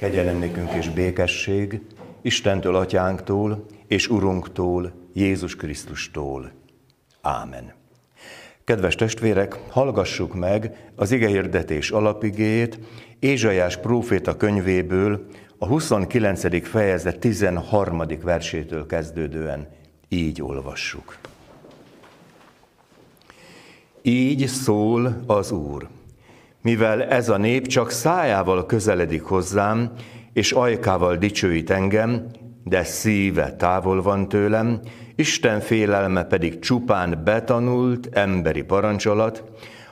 Kegyelem nékünk és békesség Istentől, Atyánktól és Urunktól, Jézus Krisztustól. Ámen. Kedves testvérek, hallgassuk meg az igehirdetés alapigéjét Ézsajás próféta könyvéből, a 29. fejezet 13. versétől kezdődően így olvassuk. Így szól az Úr mivel ez a nép csak szájával közeledik hozzám, és ajkával dicsőít engem, de szíve távol van tőlem, Isten félelme pedig csupán betanult emberi parancsolat,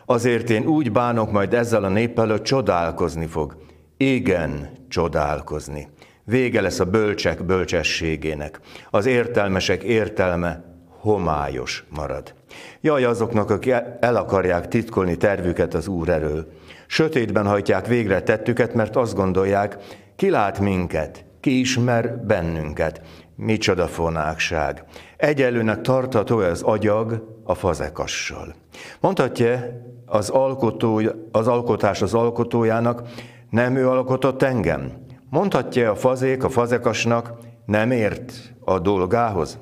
azért én úgy bánok majd ezzel a néppel, hogy csodálkozni fog. Igen, csodálkozni. Vége lesz a bölcsek bölcsességének, az értelmesek értelme homályos marad. Jaj azoknak, akik el akarják titkolni tervüket az Úr eről. Sötétben hajtják végre tettüket, mert azt gondolják, ki lát minket, ki ismer bennünket. Micsoda fonákság. Egyelőnek tartható az agyag a fazekassal. Mondhatja az, alkotó, az alkotás az alkotójának, nem ő alkotott engem. Mondhatja a fazék a fazekasnak, nem ért a dolgához.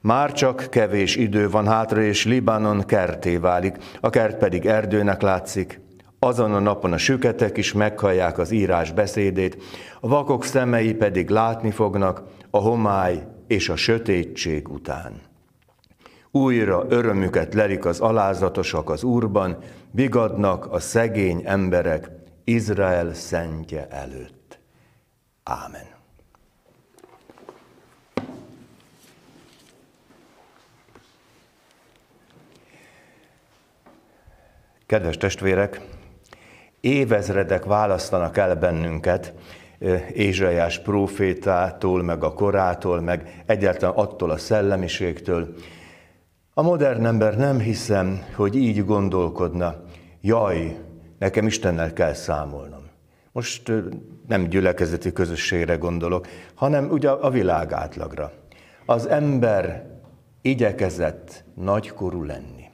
Már csak kevés idő van hátra, és Libanon kerté válik, a kert pedig erdőnek látszik. Azon a napon a süketek is meghallják az írás beszédét, a vakok szemei pedig látni fognak a homály és a sötétség után. Újra örömüket lerik az alázatosak az Úrban, vigadnak a szegény emberek Izrael szentje előtt. Ámen. Kedves testvérek, évezredek választanak el bennünket Ézsaiás profétától, meg a korától, meg egyáltalán attól a szellemiségtől. A modern ember nem hiszem, hogy így gondolkodna, jaj, nekem Istennel kell számolnom. Most nem gyülekezeti közösségre gondolok, hanem ugye a világ átlagra. Az ember igyekezett nagykorú lenni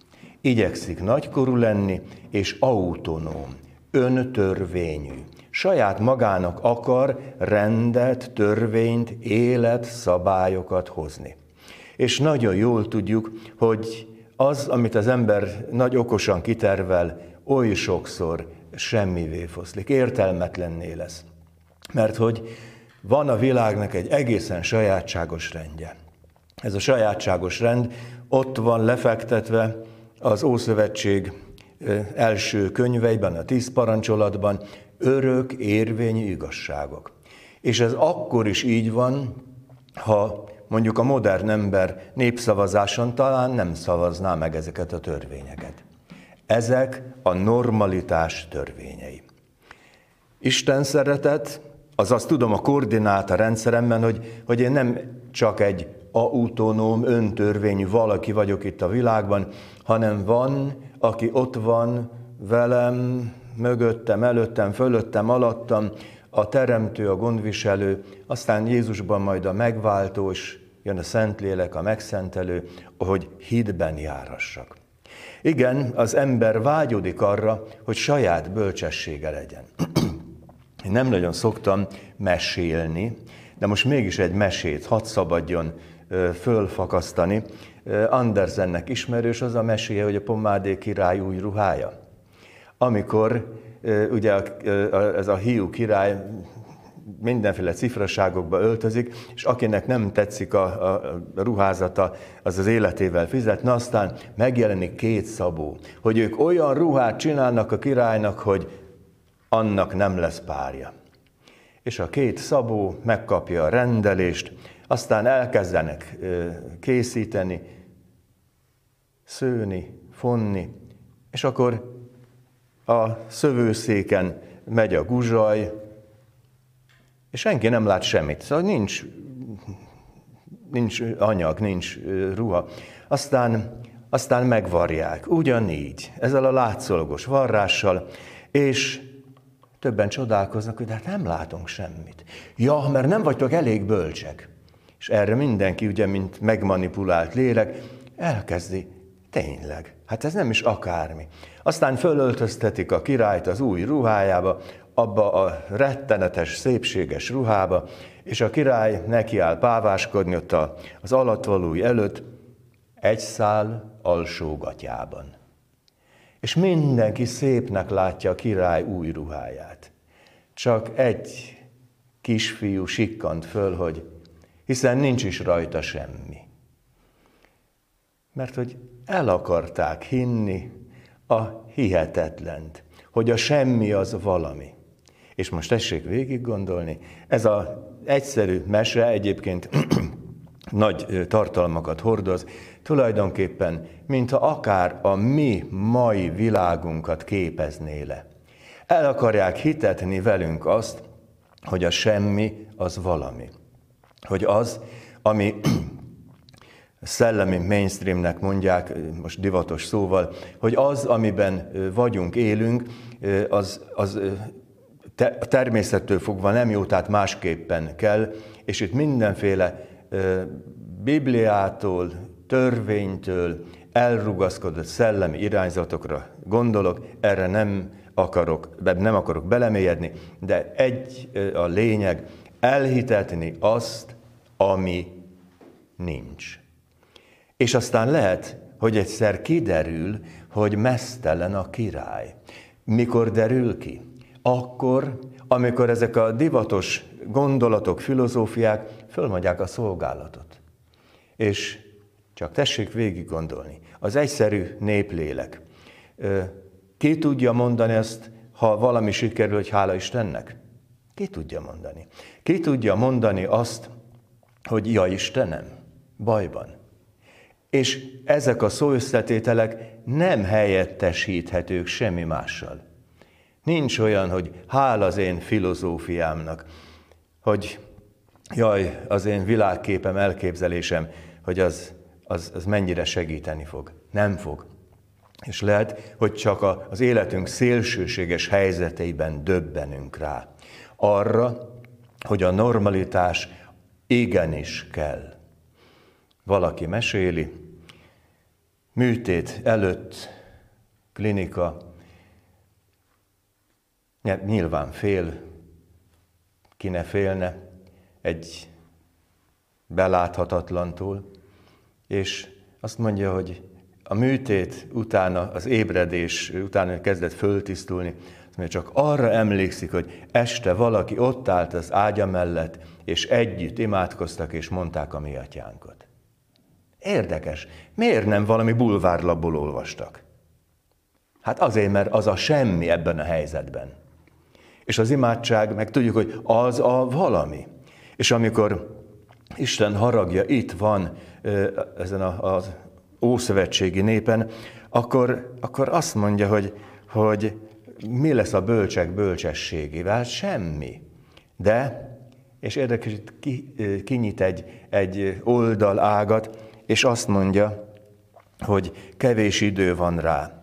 igyekszik nagykorú lenni, és autonóm, öntörvényű. Saját magának akar rendet, törvényt, élet, szabályokat hozni. És nagyon jól tudjuk, hogy az, amit az ember nagy okosan kitervel, oly sokszor semmivé foszlik, értelmetlenné lesz. Mert hogy van a világnak egy egészen sajátságos rendje. Ez a sajátságos rend ott van lefektetve az Ószövetség első könyveiben, a tíz parancsolatban örök érvényű igazságok. És ez akkor is így van, ha mondjuk a modern ember népszavazáson talán nem szavazná meg ezeket a törvényeket. Ezek a normalitás törvényei. Isten szeretet, azaz tudom a koordináta rendszeremben, hogy, hogy én nem csak egy autonóm, öntörvényű valaki vagyok itt a világban, hanem van, aki ott van velem, mögöttem, előttem, fölöttem, alattam, a teremtő, a gondviselő, aztán Jézusban majd a megváltó, és jön a Szentlélek, a megszentelő, hogy hídben járassak. Igen, az ember vágyodik arra, hogy saját bölcsessége legyen. Én nem nagyon szoktam mesélni, de most mégis egy mesét hadd szabadjon fölfakasztani. Andersennek ismerős az a meséje, hogy a Pomádé király új ruhája. Amikor ugye ez a hiú király mindenféle cifraságokba öltözik, és akinek nem tetszik a, a ruházata, az az életével fizet, na aztán megjelenik két szabó, hogy ők olyan ruhát csinálnak a királynak, hogy annak nem lesz párja. És a két szabó megkapja a rendelést, aztán elkezdenek készíteni, szőni, fonni, és akkor a szövőszéken megy a guzsaj, és senki nem lát semmit. Szóval nincs, nincs anyag, nincs ruha. Aztán, aztán megvarják, ugyanígy, ezzel a látszolagos varrással, és többen csodálkoznak, hogy hát nem látunk semmit. Ja, mert nem vagytok elég bölcsek. És erre mindenki, ugye, mint megmanipulált lélek, elkezdi, tényleg, hát ez nem is akármi. Aztán fölöltöztetik a királyt az új ruhájába, abba a rettenetes, szépséges ruhába, és a király nekiáll páváskodni ott az alatvalói előtt, egy szál alsógatjában. És mindenki szépnek látja a király új ruháját. Csak egy kisfiú sikkant föl, hogy hiszen nincs is rajta semmi. Mert hogy el akarták hinni a hihetetlent, hogy a semmi az valami. És most tessék végig gondolni, ez az egyszerű mese egyébként nagy tartalmakat hordoz, tulajdonképpen, mintha akár a mi mai világunkat képezné le. El akarják hitetni velünk azt, hogy a semmi az valami. Hogy az, ami szellemi mainstreamnek mondják, most divatos szóval, hogy az, amiben vagyunk, élünk, az, az természettől fogva nem jó, tehát másképpen kell, és itt mindenféle Bibliától, törvénytől elrugaszkodott szellemi irányzatokra gondolok, erre nem akarok, nem akarok belemélyedni, de egy a lényeg, elhitetni azt, ami nincs. És aztán lehet, hogy egyszer kiderül, hogy mesztelen a király. Mikor derül ki? Akkor, amikor ezek a divatos gondolatok, filozófiák fölmondják a szolgálatot. És csak tessék végig gondolni. Az egyszerű néplélek. Ki tudja mondani ezt, ha valami sikerül, hogy hála Istennek? Ki tudja mondani? Ki tudja mondani azt, hogy ja Istenem, bajban? És ezek a szóösszetételek nem helyettesíthetők semmi mással. Nincs olyan, hogy hál az én filozófiámnak, hogy jaj, az én világképem, elképzelésem, hogy az, az, az mennyire segíteni fog. Nem fog. És lehet, hogy csak az életünk szélsőséges helyzeteiben döbbenünk rá. Arra, hogy a normalitás igenis kell. Valaki meséli, műtét előtt, klinika, nyilván fél, ki ne félne egy beláthatatlantól, és azt mondja, hogy a műtét utána, az ébredés utána kezdett föltisztulni, mondja, csak arra emlékszik, hogy este valaki ott állt az ágya mellett, és együtt imádkoztak, és mondták a mi atyánkat. Érdekes. Miért nem valami bulvárlapból olvastak? Hát azért, mert az a semmi ebben a helyzetben. És az imádság, meg tudjuk, hogy az a valami. És amikor Isten haragja itt van ezen az ószövetségi népen, akkor, akkor azt mondja, hogy, hogy mi lesz a bölcsek bölcsességével? Semmi. De, és érdekes, itt ki, kinyit egy, egy oldalágat, és azt mondja, hogy kevés idő van rá,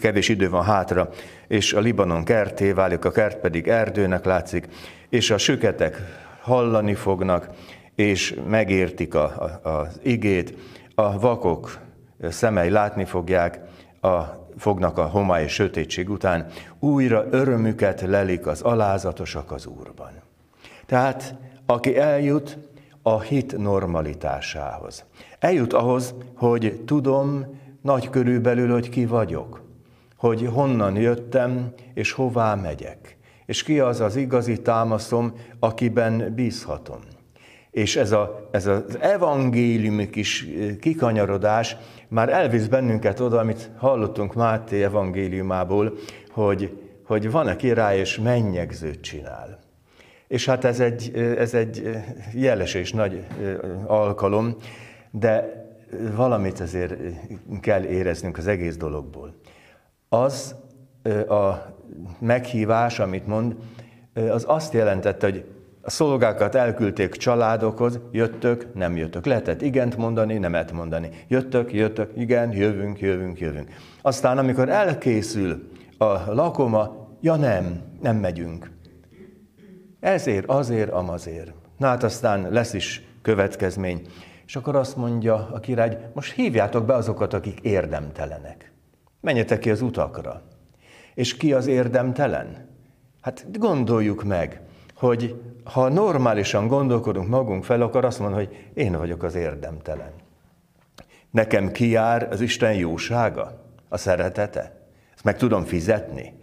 kevés idő van hátra, és a Libanon kerté válik, a kert pedig erdőnek látszik, és a süketek hallani fognak, és megértik a, a, az igét, a vakok szemei látni fogják, a, fognak a homály és sötétség után, újra örömüket lelik az alázatosak az Úrban. Tehát aki eljut a hit normalitásához. Eljut ahhoz, hogy tudom nagy körülbelül, hogy ki vagyok, hogy honnan jöttem, és hová megyek, és ki az az igazi támaszom, akiben bízhatom. És ez, a, ez az evangéliumi kis kikanyarodás már elvisz bennünket oda, amit hallottunk Máté evangéliumából, hogy, hogy van-e király, és mennyegzőt csinál. És hát ez egy, ez egy jeles és nagy alkalom, de valamit azért kell éreznünk az egész dologból. Az a meghívás, amit mond, az azt jelentette, hogy a szolgákat elküldték családokhoz, jöttök, nem jöttök. Lehetett igent mondani, nemet mondani. Jöttök, jöttök, igen, jövünk, jövünk, jövünk. Aztán, amikor elkészül a lakoma, ja nem, nem megyünk. Ezért, azért, amazért. Na hát aztán lesz is következmény. És akkor azt mondja a király, most hívjátok be azokat, akik érdemtelenek. Menjetek ki az utakra. És ki az érdemtelen? Hát gondoljuk meg, hogy ha normálisan gondolkodunk magunk fel, akkor azt mondom, hogy én vagyok az érdemtelen. Nekem kiár az Isten jósága, a szeretete. Ezt meg tudom fizetni.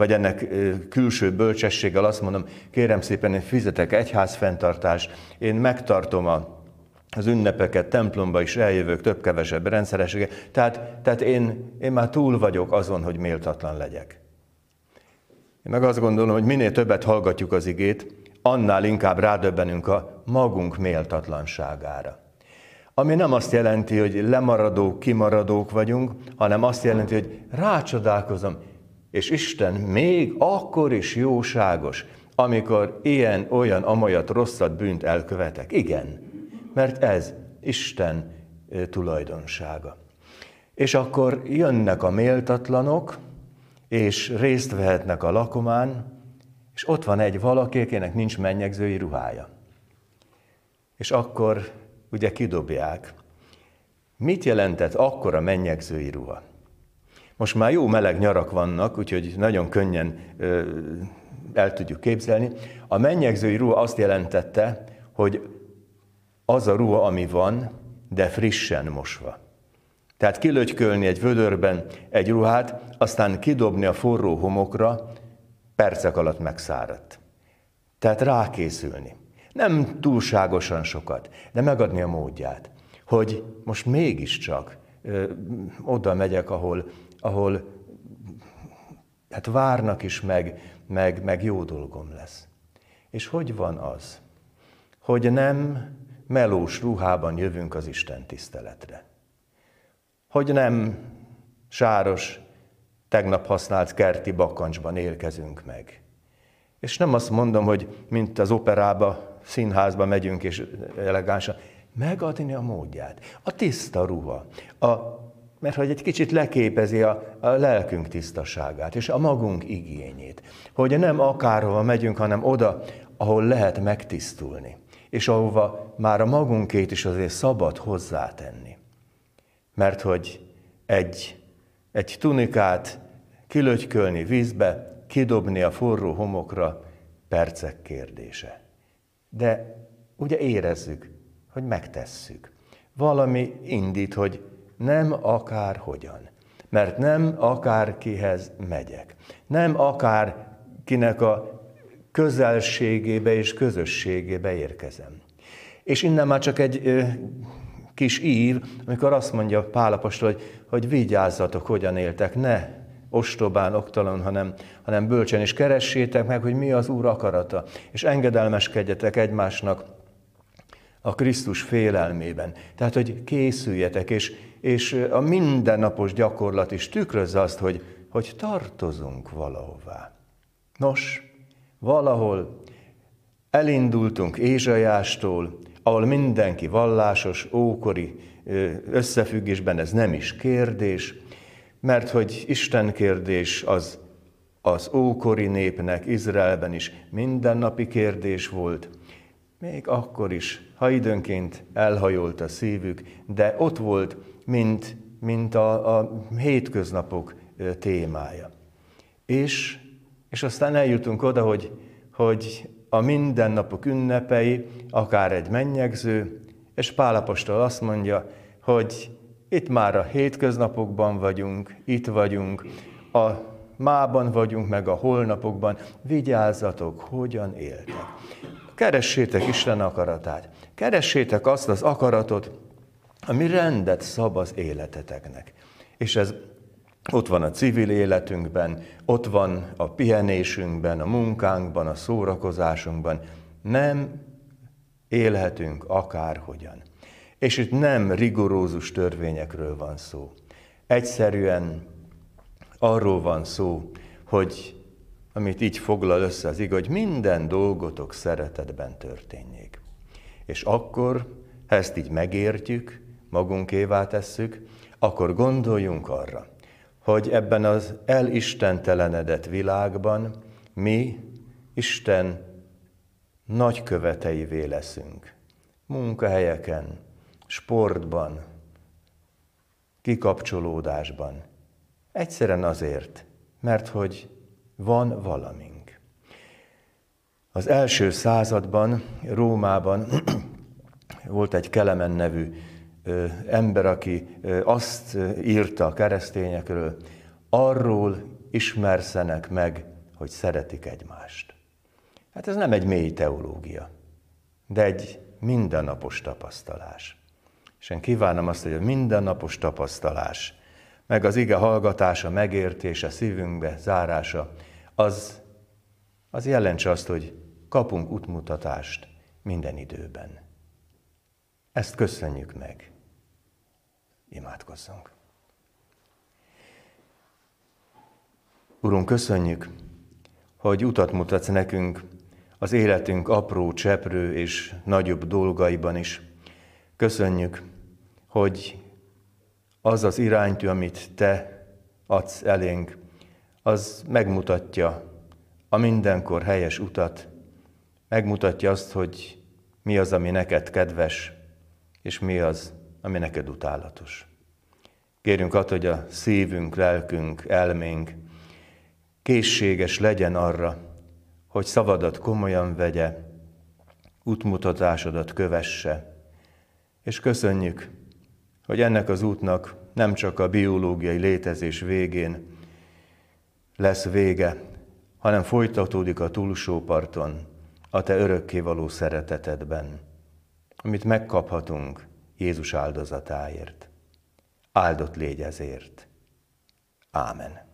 Vagy ennek külső bölcsességgel azt mondom, kérem szépen, én fizetek egyház fenntartást, én megtartom a, az ünnepeket, templomba is eljövök, több-kevesebb rendszeressége. Tehát, tehát én, én már túl vagyok azon, hogy méltatlan legyek. Én meg azt gondolom, hogy minél többet hallgatjuk az igét, annál inkább rádöbbenünk a magunk méltatlanságára. Ami nem azt jelenti, hogy lemaradók, kimaradók vagyunk, hanem azt jelenti, hogy rácsodálkozom, és Isten még akkor is jóságos, amikor ilyen, olyan, amolyat rosszat bűnt elkövetek. Igen, mert ez Isten tulajdonsága. És akkor jönnek a méltatlanok, és részt vehetnek a lakomán, és ott van egy valaki, akinek nincs mennyegzői ruhája. És akkor ugye kidobják. Mit jelentett akkor a mennyegzői ruha? Most már jó meleg nyarak vannak, úgyhogy nagyon könnyen ö, el tudjuk képzelni. A mennyegzői ruha azt jelentette, hogy az a ruha, ami van, de frissen mosva. Tehát kilögykölni egy vödörben egy ruhát, aztán kidobni a forró homokra, percek alatt megszáradt. Tehát rákészülni. Nem túlságosan sokat, de megadni a módját, hogy most mégiscsak ö, oda megyek, ahol, ahol hát várnak is meg, meg, meg jó dolgom lesz. És hogy van az, hogy nem melós ruhában jövünk az Isten tiszteletre? Hogy nem sáros, tegnap használt kerti bakancsban élkezünk meg? És nem azt mondom, hogy mint az operába színházba megyünk, és elegánsan, megadni a módját. A tiszta ruha, a, mert hogy egy kicsit leképezi a, a lelkünk tisztaságát, és a magunk igényét. Hogy nem akárhova megyünk, hanem oda, ahol lehet megtisztulni, és ahova már a magunkét is azért szabad hozzátenni. Mert hogy egy, egy tunikát kilögykölni vízbe, kidobni a forró homokra, percek kérdése. De ugye érezzük, hogy megtesszük. Valami indít, hogy nem akár hogyan. Mert nem akárkihez megyek. Nem akár kinek a közelségébe és közösségébe érkezem. És innen már csak egy ö, kis ír, amikor azt mondja Pálapostól, hogy, hogy vigyázzatok, hogyan éltek, ne ostobán, oktalan, hanem, hanem bölcsen, és keressétek meg, hogy mi az Úr akarata, és engedelmeskedjetek egymásnak a Krisztus félelmében. Tehát, hogy készüljetek, és, és a mindennapos gyakorlat is tükrözze azt, hogy, hogy tartozunk valahová. Nos, valahol elindultunk Ézsaiástól, ahol mindenki vallásos, ókori összefüggésben, ez nem is kérdés, mert hogy Isten kérdés az az ókori népnek Izraelben is mindennapi kérdés volt, még akkor is, ha időnként elhajolt a szívük, de ott volt, mint, mint a, a hétköznapok témája. És, és aztán eljutunk oda, hogy, hogy a mindennapok ünnepei, akár egy mennyegző, és Pálapostól azt mondja, hogy itt már a hétköznapokban vagyunk, itt vagyunk, a mában vagyunk, meg a holnapokban. Vigyázzatok, hogyan éltek. Keressétek Isten akaratát. Keressétek azt az akaratot, ami rendet szab az életeteknek. És ez ott van a civil életünkben, ott van a pihenésünkben, a munkánkban, a szórakozásunkban. Nem élhetünk akárhogyan. És itt nem rigorózus törvényekről van szó. Egyszerűen arról van szó, hogy amit így foglal össze az igaz, hogy minden dolgotok szeretetben történjék. És akkor, ha ezt így megértjük, magunkévá tesszük, akkor gondoljunk arra, hogy ebben az elistentelenedett világban mi Isten nagy követeivé leszünk. Munkahelyeken, sportban, kikapcsolódásban. Egyszerűen azért, mert hogy van valamink. Az első században, Rómában volt egy Kelemen nevű ember, aki azt írta a keresztényekről, arról ismerszenek meg, hogy szeretik egymást. Hát ez nem egy mély teológia, de egy mindennapos tapasztalás. És én kívánom azt, hogy a mindennapos tapasztalás, meg az ige hallgatása, megértése, szívünkbe zárása, az, az jelentse azt, hogy kapunk útmutatást minden időben. Ezt köszönjük meg. Imádkozzunk. Urunk, köszönjük, hogy utat mutatsz nekünk az életünk apró, cseprő és nagyobb dolgaiban is. Köszönjük, hogy az az iránytű, amit Te adsz elénk, az megmutatja a mindenkor helyes utat, megmutatja azt, hogy mi az, ami neked kedves, és mi az, ami neked utálatos. Kérünk attól, hogy a szívünk, lelkünk, elménk készséges legyen arra, hogy szavadat komolyan vegye, útmutatásodat kövesse, és köszönjük, hogy ennek az útnak nem csak a biológiai létezés végén lesz vége, hanem folytatódik a túlsó parton, a Te örökkévaló szeretetedben, amit megkaphatunk Jézus áldozatáért. Áldott légy ezért. Ámen.